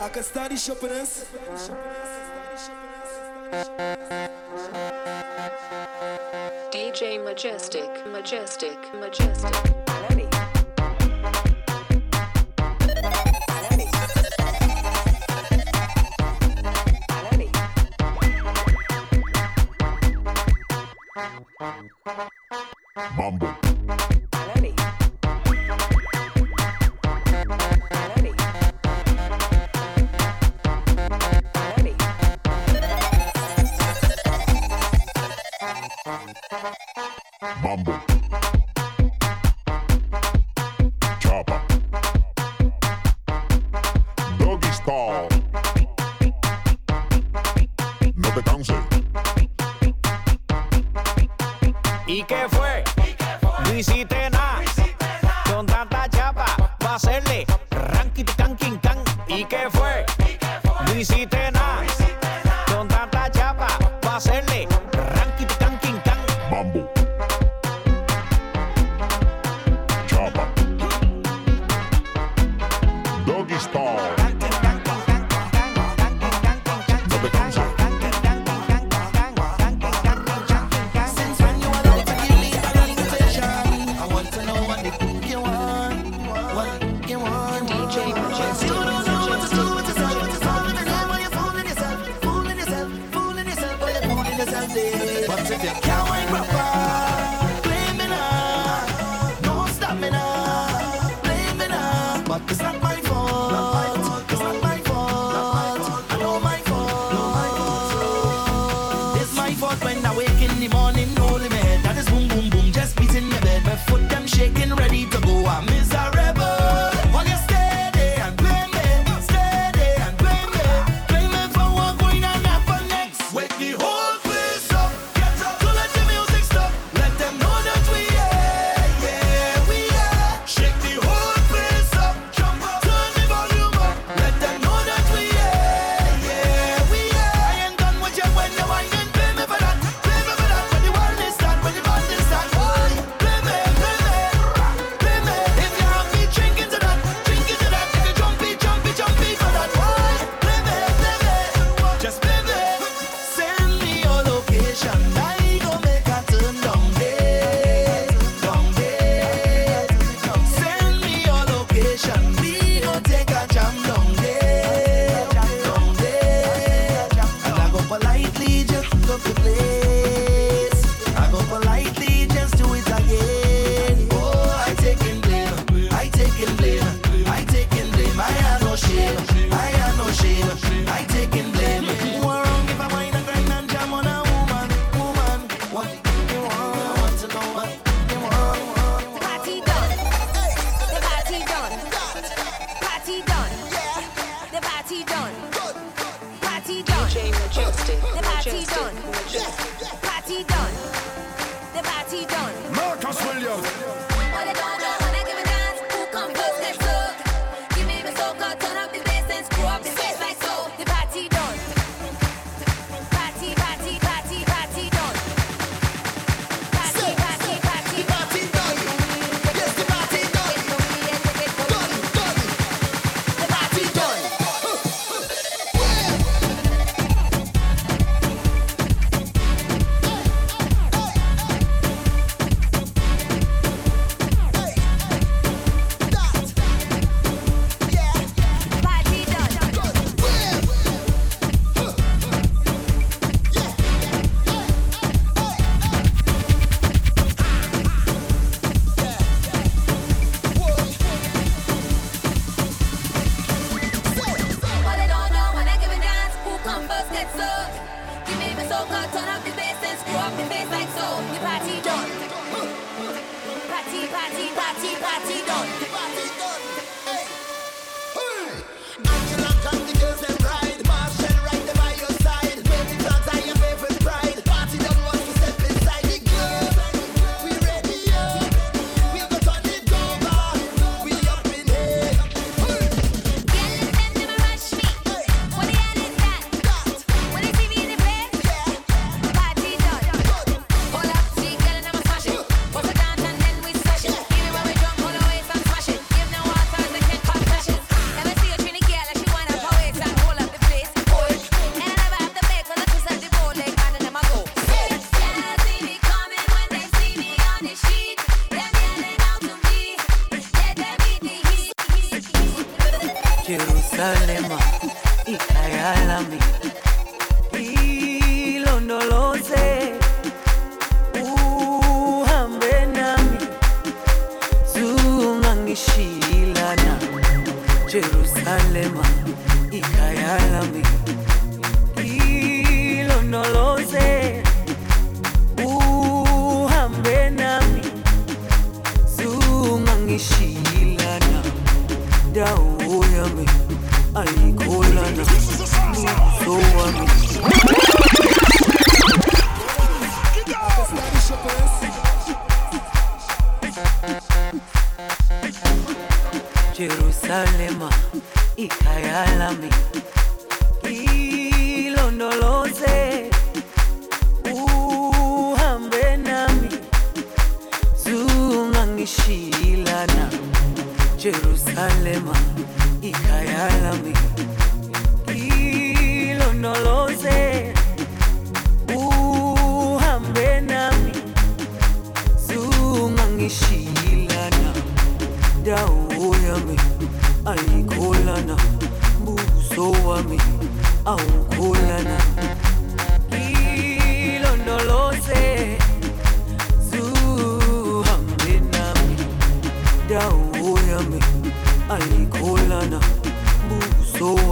I can study shoppiness. DJ Majestic, Majestic, Majestic.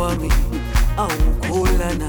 Wami awukholana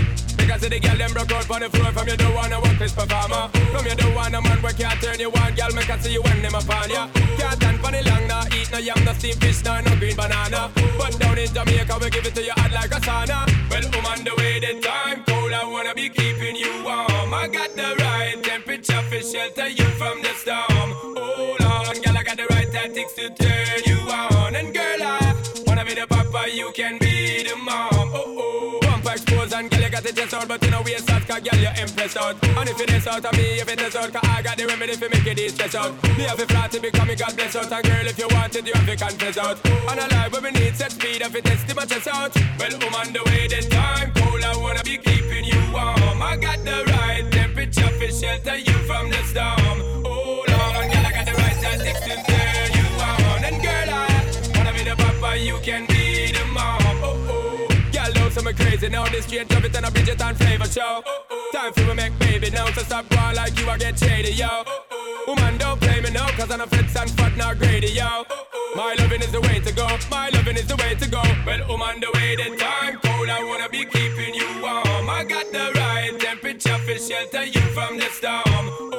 Of the girl them broke out on the floor From you don't wanna work this performer. From you don't wanna man where can't turn you on Girl make I see you when them upon ya. Can't stand for the long nah Eat no yam, no steamed fish, no, no green banana. But down in Jamaica we give it to you hot like a sauna. Well I'm on the way the time cold I wanna be keeping you warm. I got the right temperature for shelter you from the storm. Hold on girl I got the right tactics to turn you on. And girl I wanna be the papa you can be Bumper girl you got the chest out But you know we out cause girl you impressed out. And if it is out of me if it is out Cause I got the remedy for it easy stress out. Me have a flat to become me God bless out And girl if you want it you have to confess out. And a life where we need set speed if it test my chest out. Well I'm on the way this time cold I wanna be keeping you warm. I got the right temperature for shelter you from the storm. Oh, Hold on girl I got the right tactics to turn you on. And girl I wanna be the papa you can be the mom. Oh oh Girl, know some crazy now. This straight drop it and a Bridget and flavor show. Time for me make baby now. So stop going like you, I get shady, yo. Woman, don't play me now, cause I'm a fits and fat, not greedy, yo. My loving is the way to go. My loving is the way to go. Well, woman, the way the time cold, I wanna be keeping you warm. I got the right temperature for shelter you from the storm.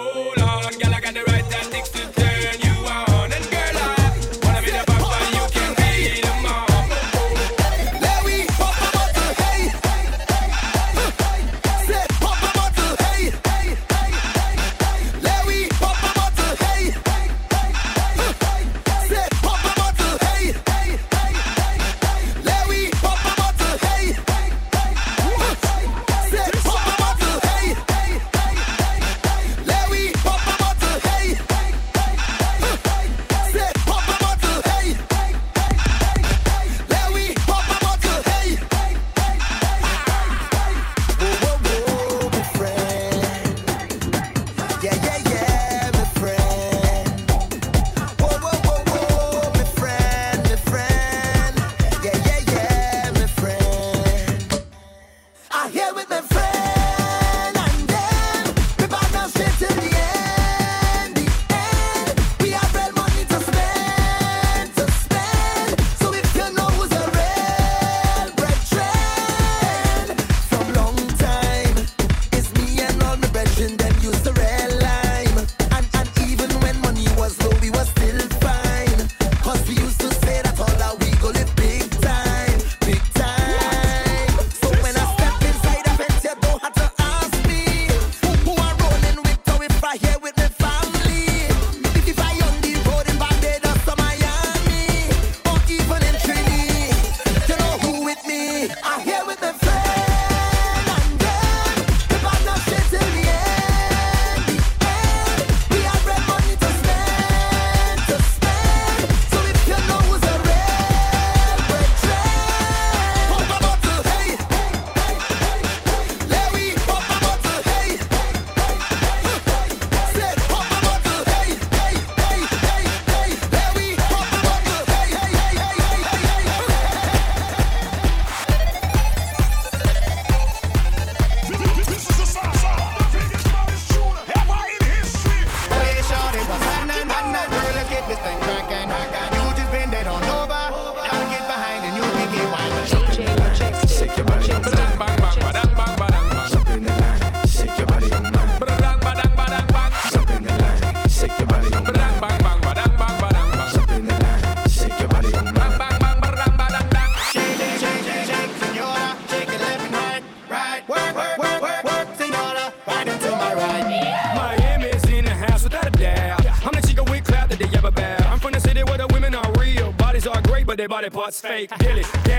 Fake. Dilly,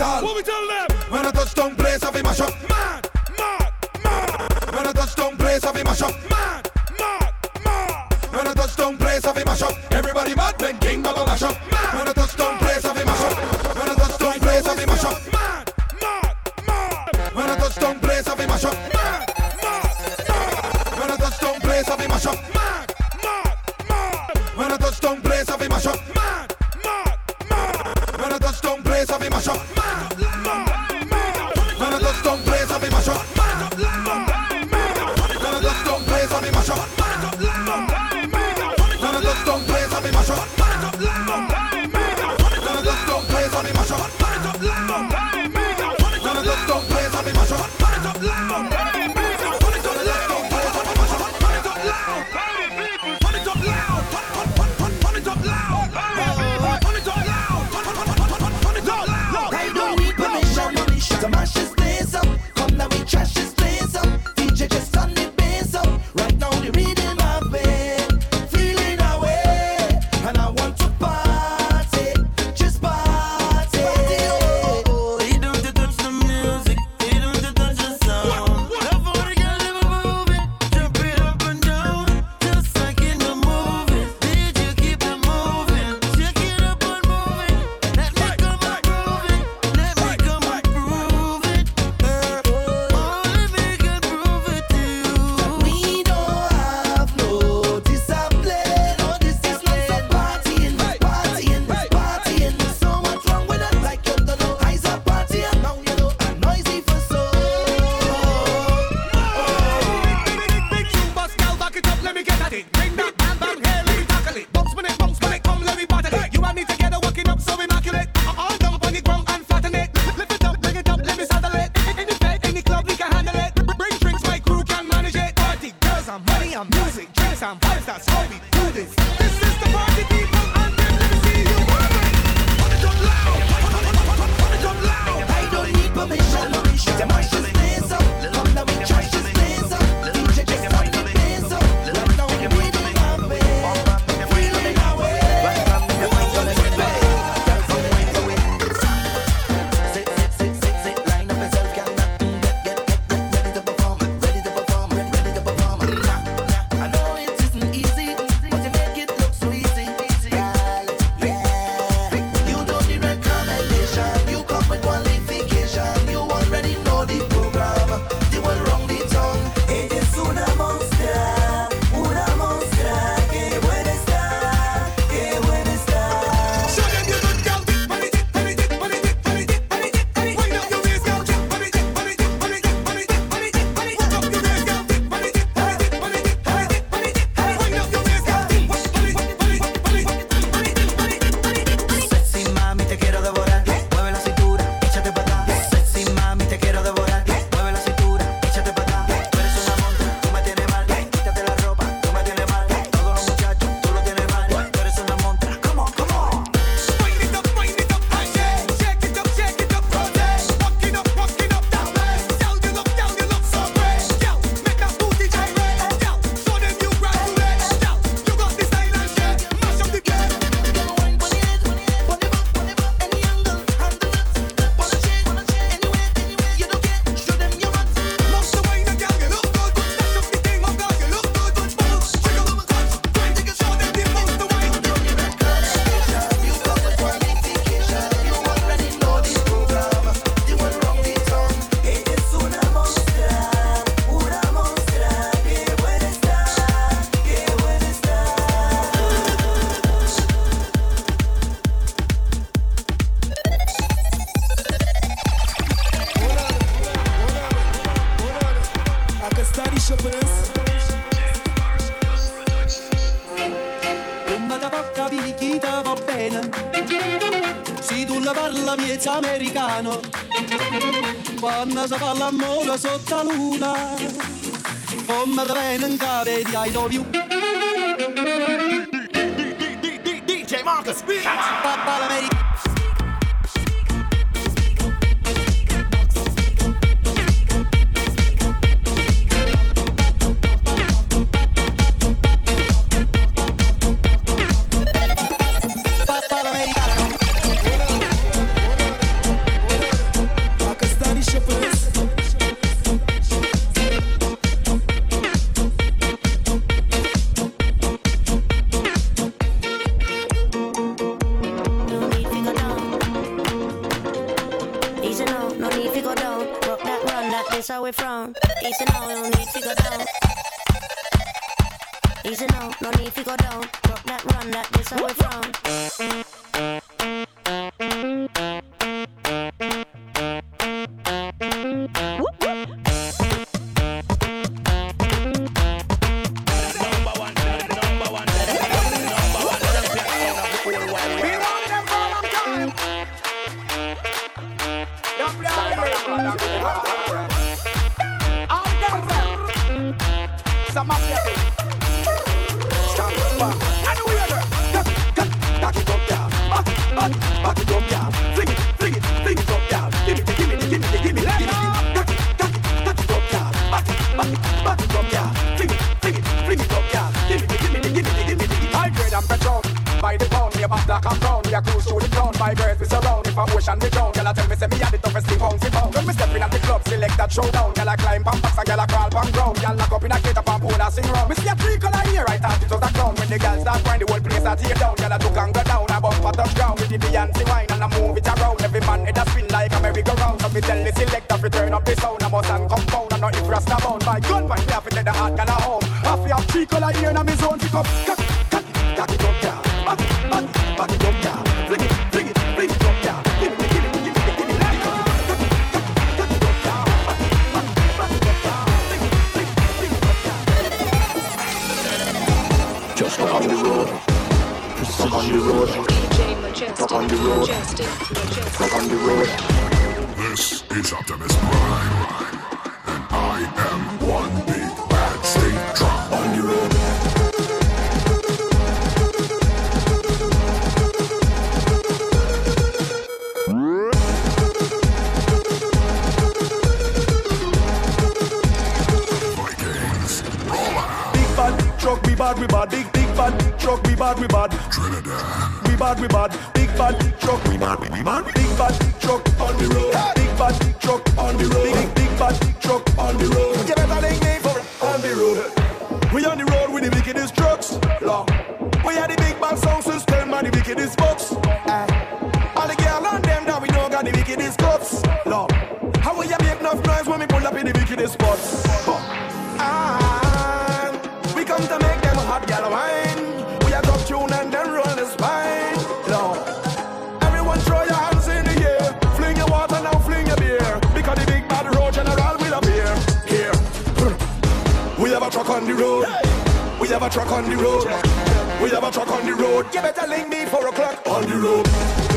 behavior a tear down. I took and go down. I bump a touch ground with the Beyonce wine and I move it around. Every man head a spin like a merry-go-round. So me tell the selector to turn up the sound. I must and compound and not rasta bound. By gun point, me have to take the hard girl a home. Half you have three color here in me zone. Pick up, road. Majestic. Majestic. On the road. This is Optimus Prime, and I am one big bad state drum. On the road. Vikings, roll out. Big bad truck, we bad, we bad. Big, big bad truck, we bad, we bad. Trinidad, We bad, we bad. Big bad truck, we bad, we bad. Big bad truck on the road. Big bad truck on the road. Big, big bad truck on the road. You better link me for on the road. We on the road with the wickedest trucks. Law. We had the big bad sound system and the wickedest box. Eh. All the girl and them that we know got the wickedest cups. Law. How will you make enough noise when we pull up in the wickedest spots? Have a truck on the road. We have a truck on the road. You better link me four o'clock on the road.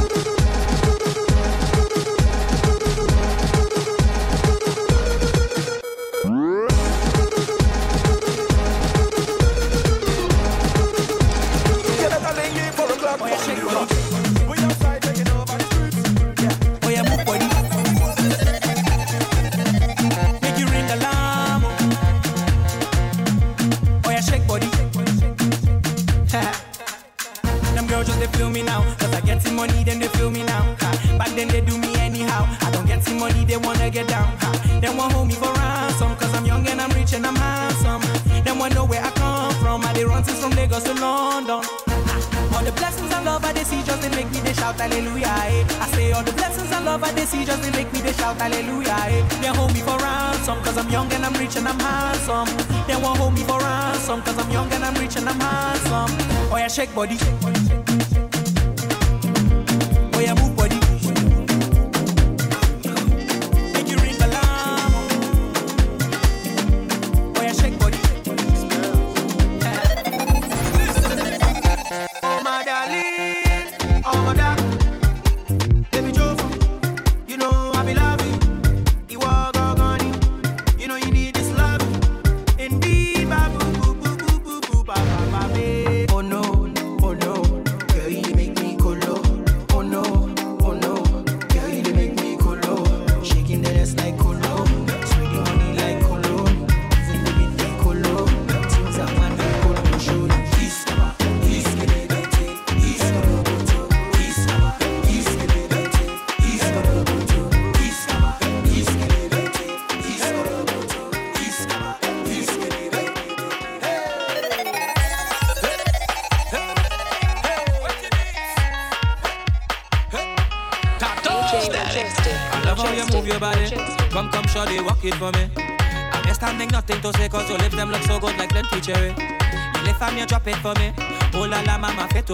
Money, then they feel me now. Ha. Back then they do me anyhow. I don't get some money, they wanna get down. Ha. They want hold me for ransom. Cause I'm young and I'm rich and I'm handsome. They want know where I come from. I they run since from Lagos to London. All the blessings and love I they see just they make me they shout hallelujah. Eh. I say all the blessings and love I they see just they make me they shout hallelujah. Eh. They hold me for ransom cause I'm young and I'm rich and I'm handsome. They won't hold me for ransom cause I'm young and I'm rich and I'm handsome. Oh yeah, shake body. Oh yeah, move body. Make you ya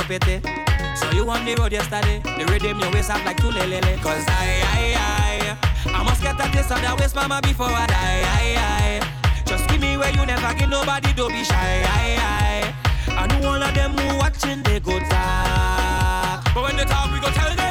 pity. So you on the road yesterday, the rhythm your waist up like two lele. Cause I, I, I, I must get a taste of that waist, mama, before I die. I, I. Just give me where you never give nobody, don't be shy. I, I. I know all of them who watching, they go talk. But when they talk, we go tell them,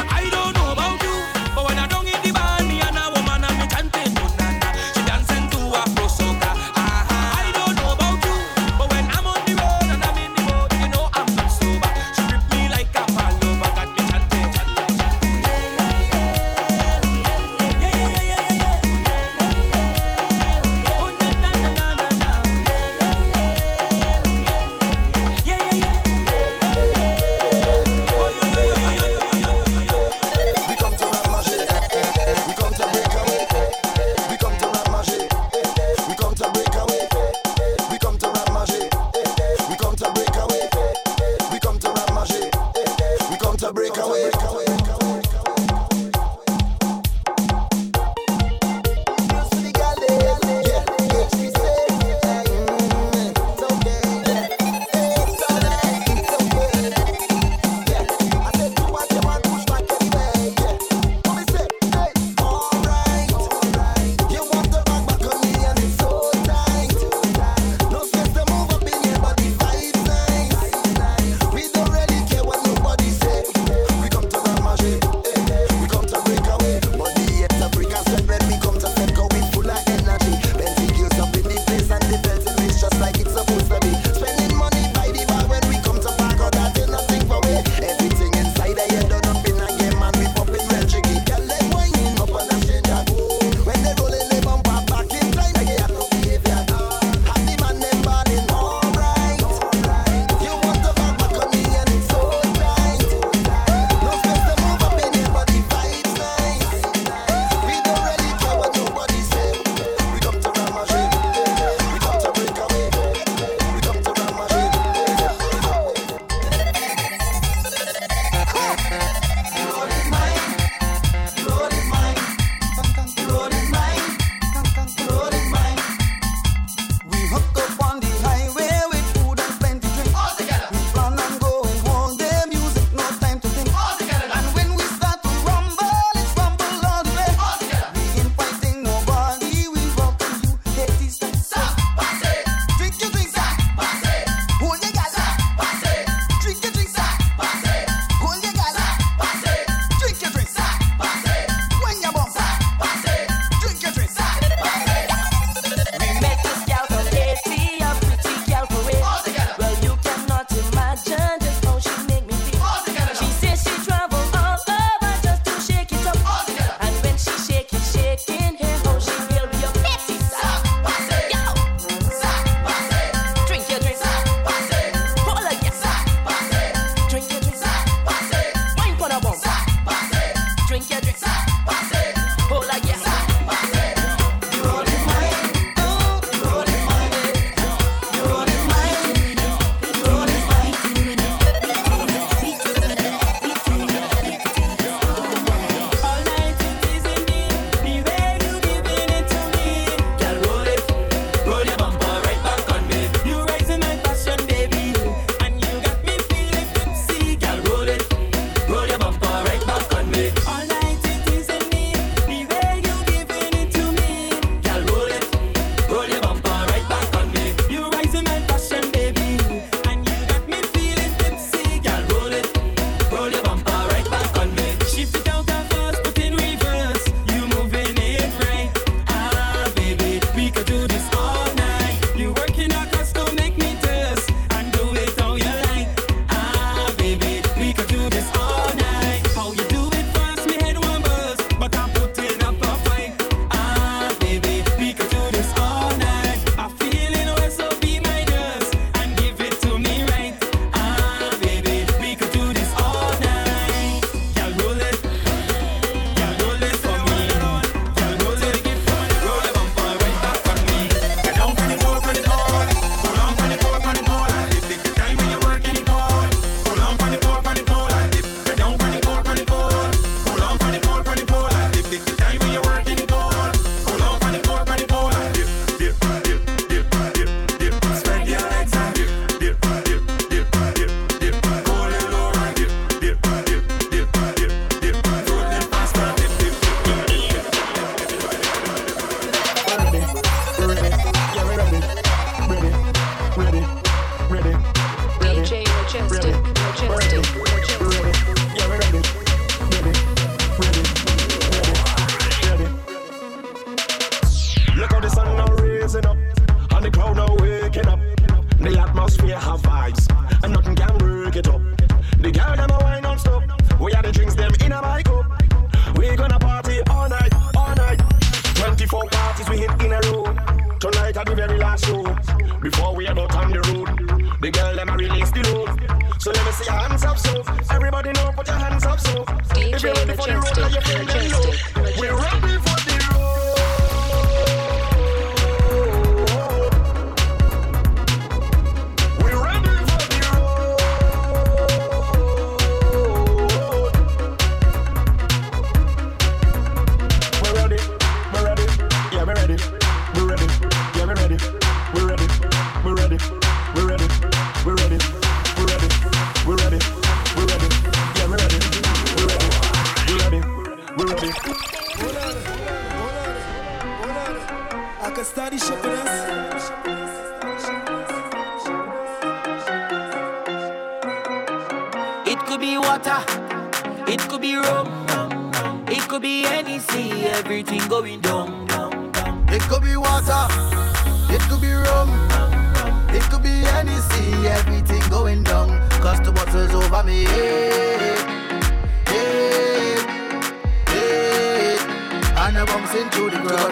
a. Before we about on the road, the girl them a release the load. So let me see your hands up, so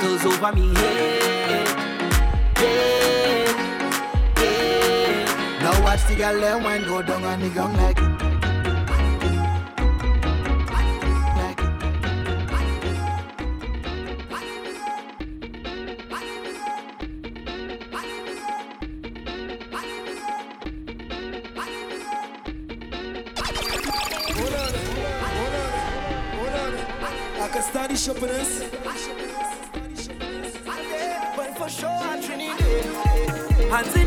over me. Yeah, yeah. Now watch the girl them when go down on the ground like. Hold on, hold on, hold. I can study shopping eh? hands in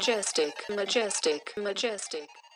Majestic, Majestic, Majestic.